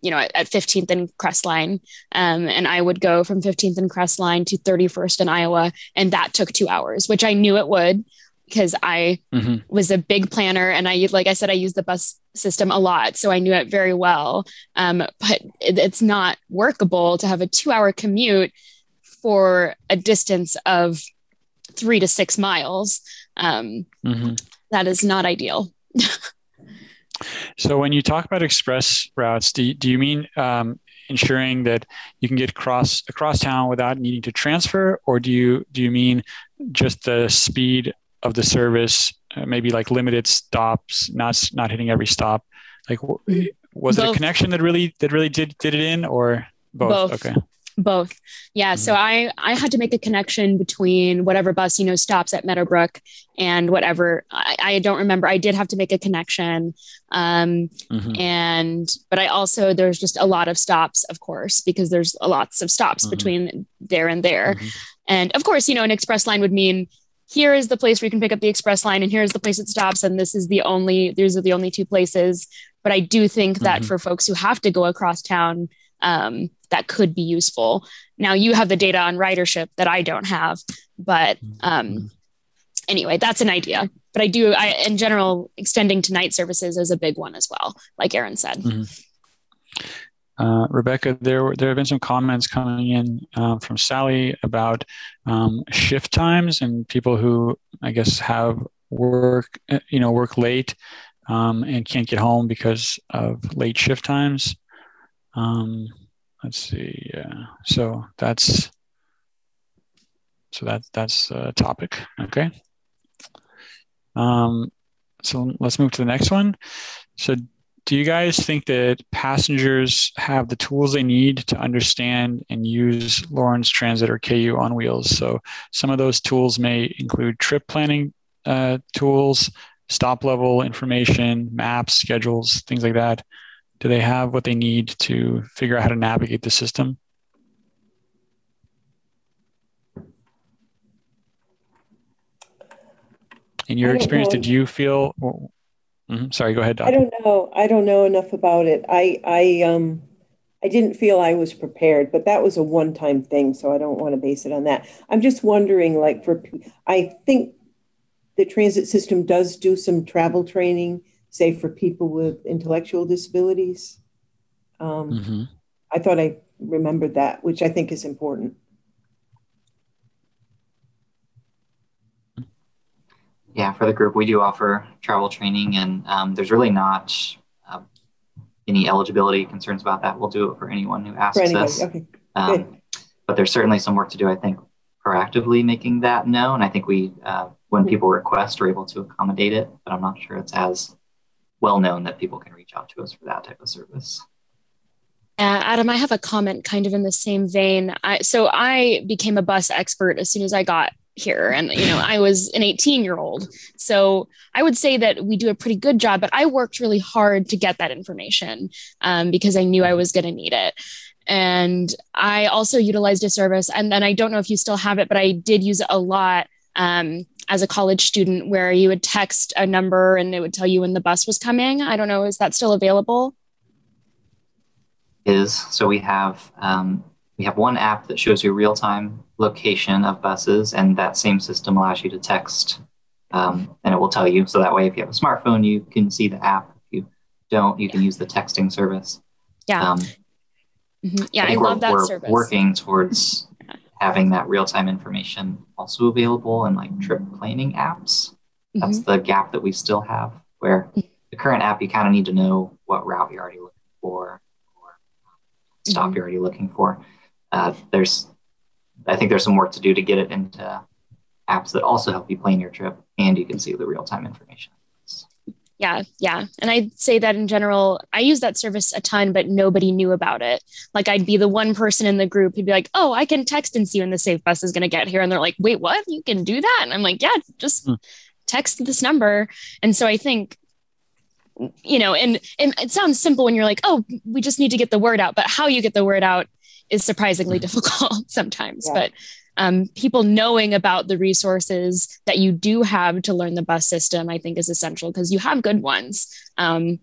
you know at, at 15th and Crestline, um, and I would go from 15th and Crestline to 31st in Iowa, and that took two hours, which I knew it would because I mm-hmm. was a big planner and I, like I said, I use the bus system a lot. So I knew it very well. Um, but it, it's not workable to have a two hour commute for a distance of three to six miles. Um, mm-hmm. that is not ideal. so when you talk about express routes, do you, do you mean um, ensuring that you can get across across town without needing to transfer, or do you do you mean just the speed of the service, uh, maybe like limited stops, not not hitting every stop. Like, was both. it a connection that really that really did did it in, or both? both. Okay. Both. Yeah. Mm-hmm. So I I had to make a connection between whatever bus you know stops at Meadowbrook and whatever I, I don't remember. I did have to make a connection. Um, mm-hmm. and but I also there's just a lot of stops, of course, because there's lots of stops mm-hmm. between there and there. Mm-hmm. And of course, you know, an express line would mean here is the place where you can pick up the express line and here's the place it stops and this is the only these are the only two places but i do think that mm-hmm. for folks who have to go across town um, that could be useful now you have the data on ridership that i don't have but um, mm-hmm. anyway that's an idea but i do i in general extending to night services is a big one as well like aaron said mm-hmm. Uh, Rebecca, there there have been some comments coming in uh, from Sally about um, shift times and people who I guess have work uh, you know work late um, and can't get home because of late shift times. Um, let's see. so that's so that that's a topic. Okay. Um, so let's move to the next one. So do you guys think that passengers have the tools they need to understand and use Lawrence Transit or KU on wheels? So some of those tools may include trip planning uh, tools, stop level information, maps, schedules, things like that. Do they have what they need to figure out how to navigate the system? In your experience, know. did you feel Mm-hmm. Sorry, go ahead. I don't know. I don't know enough about it. I I um I didn't feel I was prepared, but that was a one-time thing, so I don't want to base it on that. I'm just wondering, like for I think the transit system does do some travel training, say for people with intellectual disabilities. Um, mm-hmm. I thought I remembered that, which I think is important. Yeah, for the group, we do offer travel training, and um, there's really not uh, any eligibility concerns about that. We'll do it for anyone who asks us. Okay. Um, but there's certainly some work to do, I think, proactively making that known. I think we, uh, when mm-hmm. people request, are able to accommodate it, but I'm not sure it's as well known that people can reach out to us for that type of service. Uh, Adam, I have a comment kind of in the same vein. I, so I became a bus expert as soon as I got here and you know i was an 18 year old so i would say that we do a pretty good job but i worked really hard to get that information um, because i knew i was going to need it and i also utilized a service and then i don't know if you still have it but i did use it a lot um, as a college student where you would text a number and it would tell you when the bus was coming i don't know is that still available is so we have um, we have one app that shows you real time location of buses, and that same system allows you to text, um, and it will tell you. So that way, if you have a smartphone, you can see the app. If you don't, you can use the texting service. Yeah. Um, mm-hmm. Yeah, I, I love that we're service. Working towards having that real time information also available in like trip planning apps. That's mm-hmm. the gap that we still have, where mm-hmm. the current app you kind of need to know what route you're already looking for or stop mm-hmm. you're already looking for. Uh, there's I think there's some work to do to get it into apps that also help you plan your trip and you can see the real time information. Yeah, yeah. And I'd say that in general, I use that service a ton, but nobody knew about it. Like I'd be the one person in the group who'd be like, oh, I can text and see when the safe bus is going to get here. And they're like, wait, what? You can do that? And I'm like, yeah, just hmm. text this number. And so I think you know and and it sounds simple when you're like oh we just need to get the word out but how you get the word out is surprisingly mm-hmm. difficult sometimes. Yeah. But um, people knowing about the resources that you do have to learn the bus system, I think, is essential because you have good ones. Um,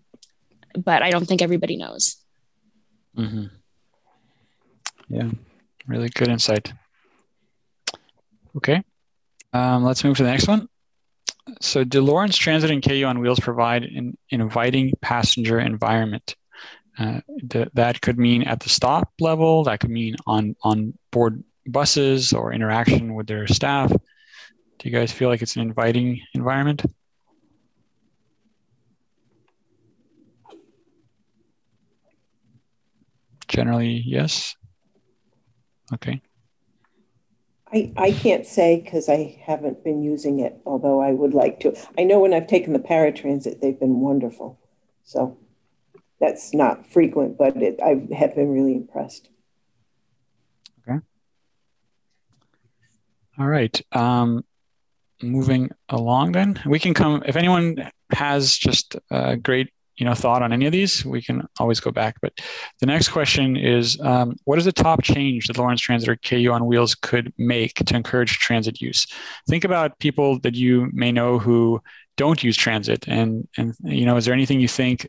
but I don't think everybody knows. Mm-hmm. Yeah, really good insight. Okay, um, let's move to the next one. So, do Lawrence Transit and KU on Wheels provide an inviting passenger environment? Uh, th- that could mean at the stop level, that could mean on, on board buses or interaction with their staff. Do you guys feel like it's an inviting environment? Generally, yes. Okay. I, I can't say because I haven't been using it, although I would like to. I know when I've taken the paratransit, they've been wonderful. So that's not frequent, but it, I have been really impressed. Okay. All right. Um, moving along, then we can come. If anyone has just a great you know thought on any of these, we can always go back. But the next question is, um, what is the top change that Lawrence Transit or KU on Wheels could make to encourage transit use? Think about people that you may know who don't use transit, and and you know, is there anything you think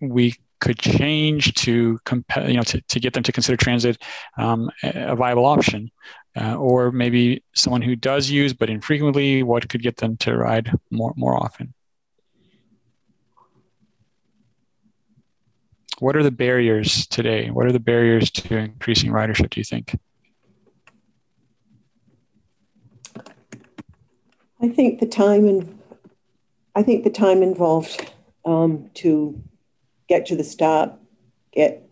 we could change to compel, you know, to, to get them to consider transit um, a viable option, uh, or maybe someone who does use but infrequently, what could get them to ride more more often? What are the barriers today? What are the barriers to increasing ridership? Do you think? I think the time and I think the time involved um, to get to the stop, get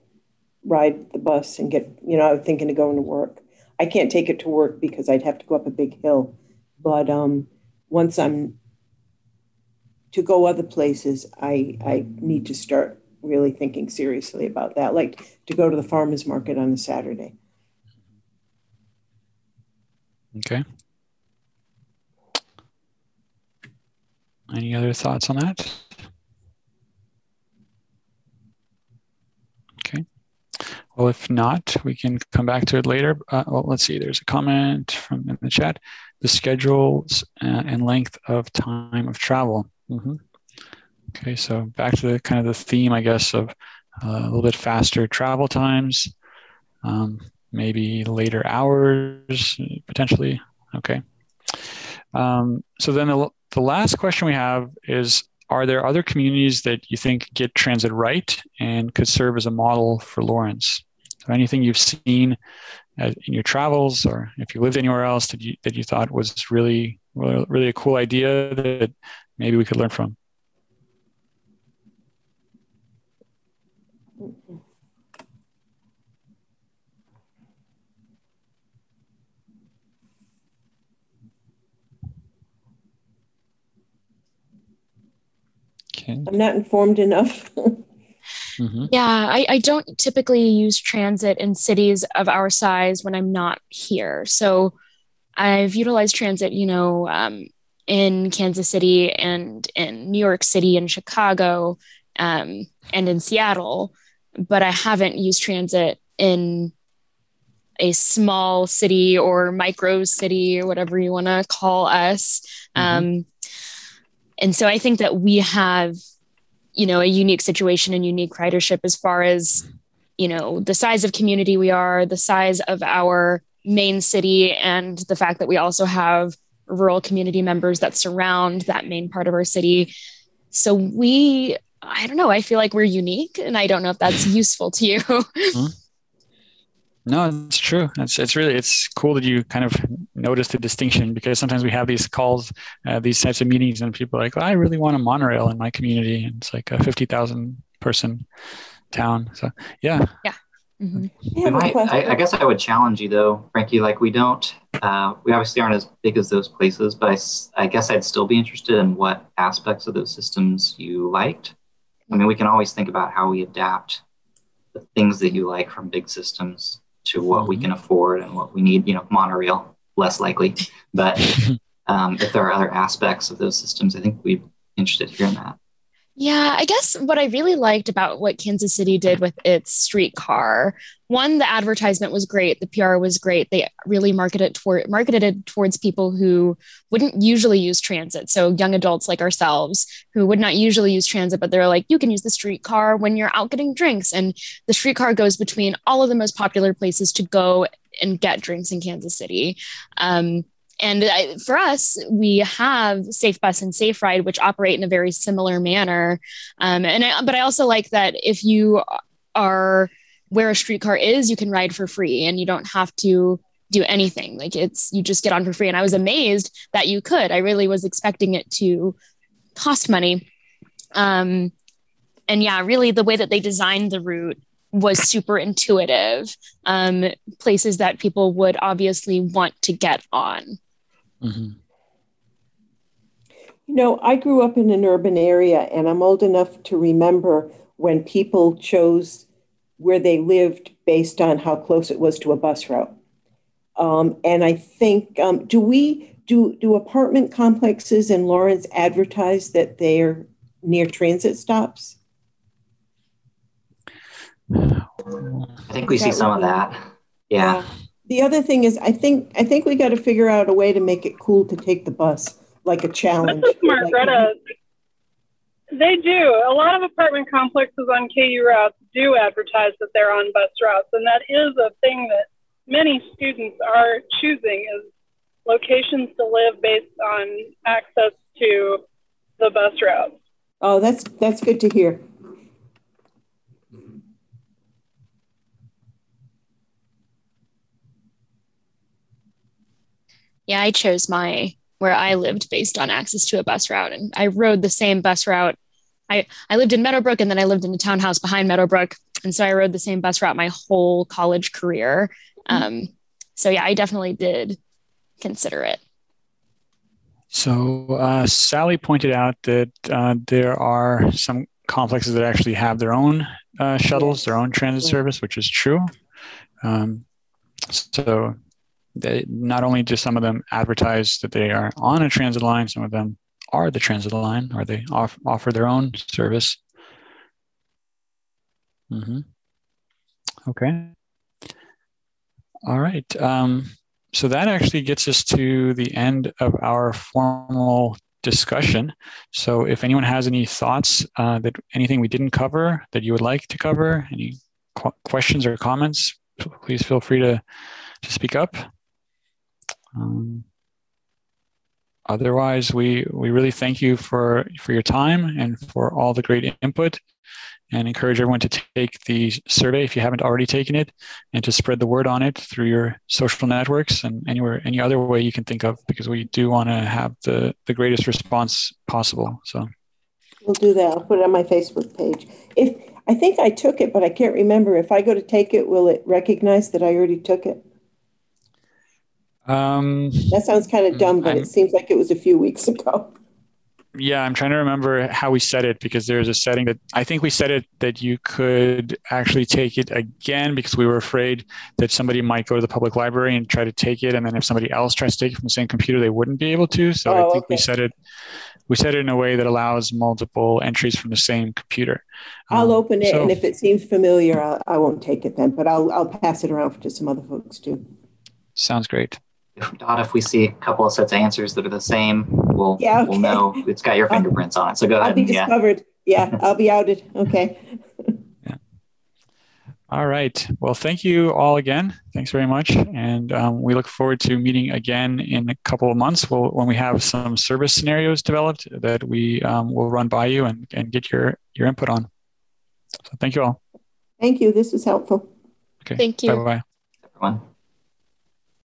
ride the bus, and get you know I was thinking of going to work. I can't take it to work because I'd have to go up a big hill, but um, once I'm to go other places, I I need to start really thinking seriously about that, like to go to the farmers market on a Saturday. Okay. Any other thoughts on that? Well, if not, we can come back to it later. Uh, well, let's see. There's a comment from in the chat. The schedules uh, and length of time of travel. Mm-hmm. Okay, so back to the kind of the theme, I guess, of uh, a little bit faster travel times, um, maybe later hours potentially. Okay. Um, so then the, the last question we have is are there other communities that you think get transit right and could serve as a model for Lawrence? Anything you've seen in your travels, or if you lived anywhere else that you that you thought was really really a cool idea that maybe we could learn from? Okay. I'm not informed enough. mm-hmm. Yeah, I, I don't typically use transit in cities of our size when I'm not here. So I've utilized transit, you know, um, in Kansas City and in New York City and Chicago um, and in Seattle, but I haven't used transit in a small city or micro city or whatever you want to call us. Mm-hmm. Um, and so I think that we have, you know, a unique situation and unique ridership as far as, you know, the size of community we are, the size of our main city, and the fact that we also have rural community members that surround that main part of our city. So we, I don't know, I feel like we're unique, and I don't know if that's useful to you. Hmm? No, it's true. It's it's really it's cool that you kind of notice the distinction because sometimes we have these calls, uh, these types of meetings, and people are like, well, I really want a monorail in my community, and it's like a fifty thousand person town. So yeah, yeah. Mm-hmm. I, I, guess I would challenge you though, Frankie. Like we don't, uh, we obviously aren't as big as those places, but I, I guess I'd still be interested in what aspects of those systems you liked. I mean, we can always think about how we adapt the things that you like from big systems to what mm-hmm. we can afford and what we need. You know, monorail less likely, but um, if there are other aspects of those systems, I think we'd be interested here in that. Yeah, I guess what I really liked about what Kansas City did with its streetcar, one, the advertisement was great, the PR was great. They really marketed it toward marketed it towards people who wouldn't usually use transit. So young adults like ourselves who would not usually use transit, but they're like, you can use the streetcar when you're out getting drinks. And the streetcar goes between all of the most popular places to go and get drinks in Kansas City. Um, and I, for us, we have Safe Bus and Safe Ride, which operate in a very similar manner. Um, and I, but I also like that if you are where a streetcar is, you can ride for free, and you don't have to do anything. Like it's you just get on for free. And I was amazed that you could. I really was expecting it to cost money. Um, and yeah, really, the way that they designed the route was super intuitive. Um, places that people would obviously want to get on. Mm-hmm. You know, I grew up in an urban area and I'm old enough to remember when people chose where they lived based on how close it was to a bus route. Um, and I think, um, do we, do, do apartment complexes in Lawrence advertise that they're near transit stops? I think we see some of that. Yeah. yeah the other thing is, I think I think we got to figure out a way to make it cool to take the bus, like a challenge. This is Margretta. Like, they do. A lot of apartment complexes on KU routes do advertise that they're on bus routes, and that is a thing that many students are choosing is locations to live based on access to the bus routes. Oh, that's that's good to hear. Yeah, I chose my where I lived based on access to a bus route. And I rode the same bus route. I, I lived in Meadowbrook and then I lived in a townhouse behind Meadowbrook. And so I rode the same bus route my whole college career. Um, so yeah, I definitely did consider it. So uh, Sally pointed out that uh, there are some complexes that actually have their own uh, shuttles, their own transit service, which is true. Um, so they not only do some of them advertise that they are on a transit line, some of them are the transit line or they off, offer their own service. Mm-hmm. Okay. All right. Um, so that actually gets us to the end of our formal discussion. So if anyone has any thoughts uh, that anything we didn't cover that you would like to cover, any qu- questions or comments, please feel free to, to speak up. Um, otherwise, we we really thank you for for your time and for all the great input, and encourage everyone to take the survey if you haven't already taken it, and to spread the word on it through your social networks and anywhere any other way you can think of, because we do want to have the the greatest response possible. So. We'll do that. I'll put it on my Facebook page. If I think I took it, but I can't remember. If I go to take it, will it recognize that I already took it? Um, that sounds kind of dumb, but I'm, it seems like it was a few weeks ago. yeah, I'm trying to remember how we set it because there's a setting that I think we set it that you could actually take it again because we were afraid that somebody might go to the public library and try to take it, and then if somebody else tries to take it from the same computer, they wouldn't be able to. So oh, I think okay. we set it we set it in a way that allows multiple entries from the same computer. I'll um, open it, so, and if it seems familiar, I'll, I will not take it then, but I'll I'll pass it around to some other folks too. Sounds great. If Dot, if we see a couple of sets of answers that are the same, we'll yeah, okay. we'll know it's got your fingerprints on it. So go ahead. I'll be discovered. Yeah, yeah I'll be outed. Okay. yeah. All right. Well, thank you all again. Thanks very much, and um, we look forward to meeting again in a couple of months. We'll, when we have some service scenarios developed that we um, will run by you and, and get your your input on. So thank you all. Thank you. This was helpful. Okay. Thank you. Bye bye. Everyone.